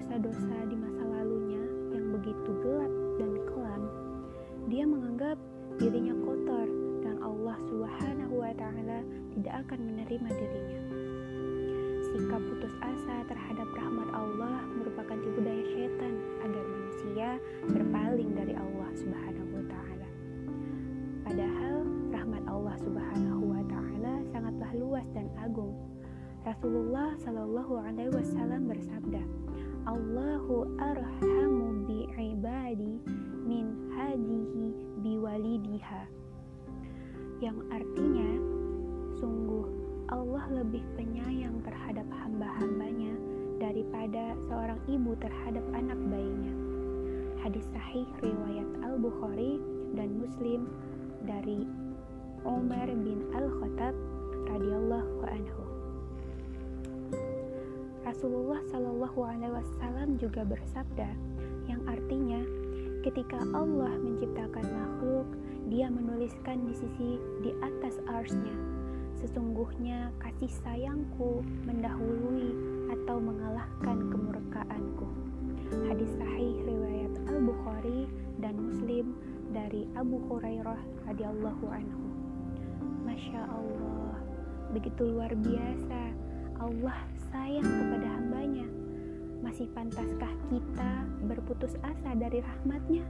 dosa-dosa di masa lalunya yang begitu gelap dan kelam, dia menganggap dirinya kotor dan Allah Subhanahu wa taala tidak akan menerima dirinya. Sikap putus asa terhadap rahmat Allah merupakan tipu daya setan agar manusia berpaling dari Allah Subhanahu wa taala. Padahal rahmat Allah Subhanahu wa taala sangatlah luas dan agung. Rasulullah Shallallahu alaihi wasallam bersabda, "Allahu arhamu bi ibadi min hadihi biwalidiha." Yang artinya, sungguh Allah lebih penyayang terhadap hamba-hambanya daripada seorang ibu terhadap anak bayinya. Hadis sahih riwayat Al-Bukhari dan Muslim dari Umar bin Al-Khattab Rasulullah Shallallahu alaihi wasallam juga bersabda yang artinya ketika Allah menciptakan makhluk, Dia menuliskan di sisi di atas arsnya. Sesungguhnya kasih sayangku mendahului atau mengalahkan kemurkaanku. Hadis sahih riwayat Al-Bukhari dan Muslim dari Abu Hurairah radhiyallahu anhu. Masya Allah, begitu luar biasa Allah sayang kepada hambanya. Masih pantaskah kita berputus asa dari rahmatnya?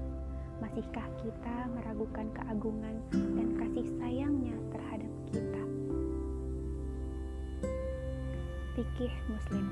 Masihkah kita meragukan keagungan dan kasih sayangnya terhadap kita? Fikih Muslim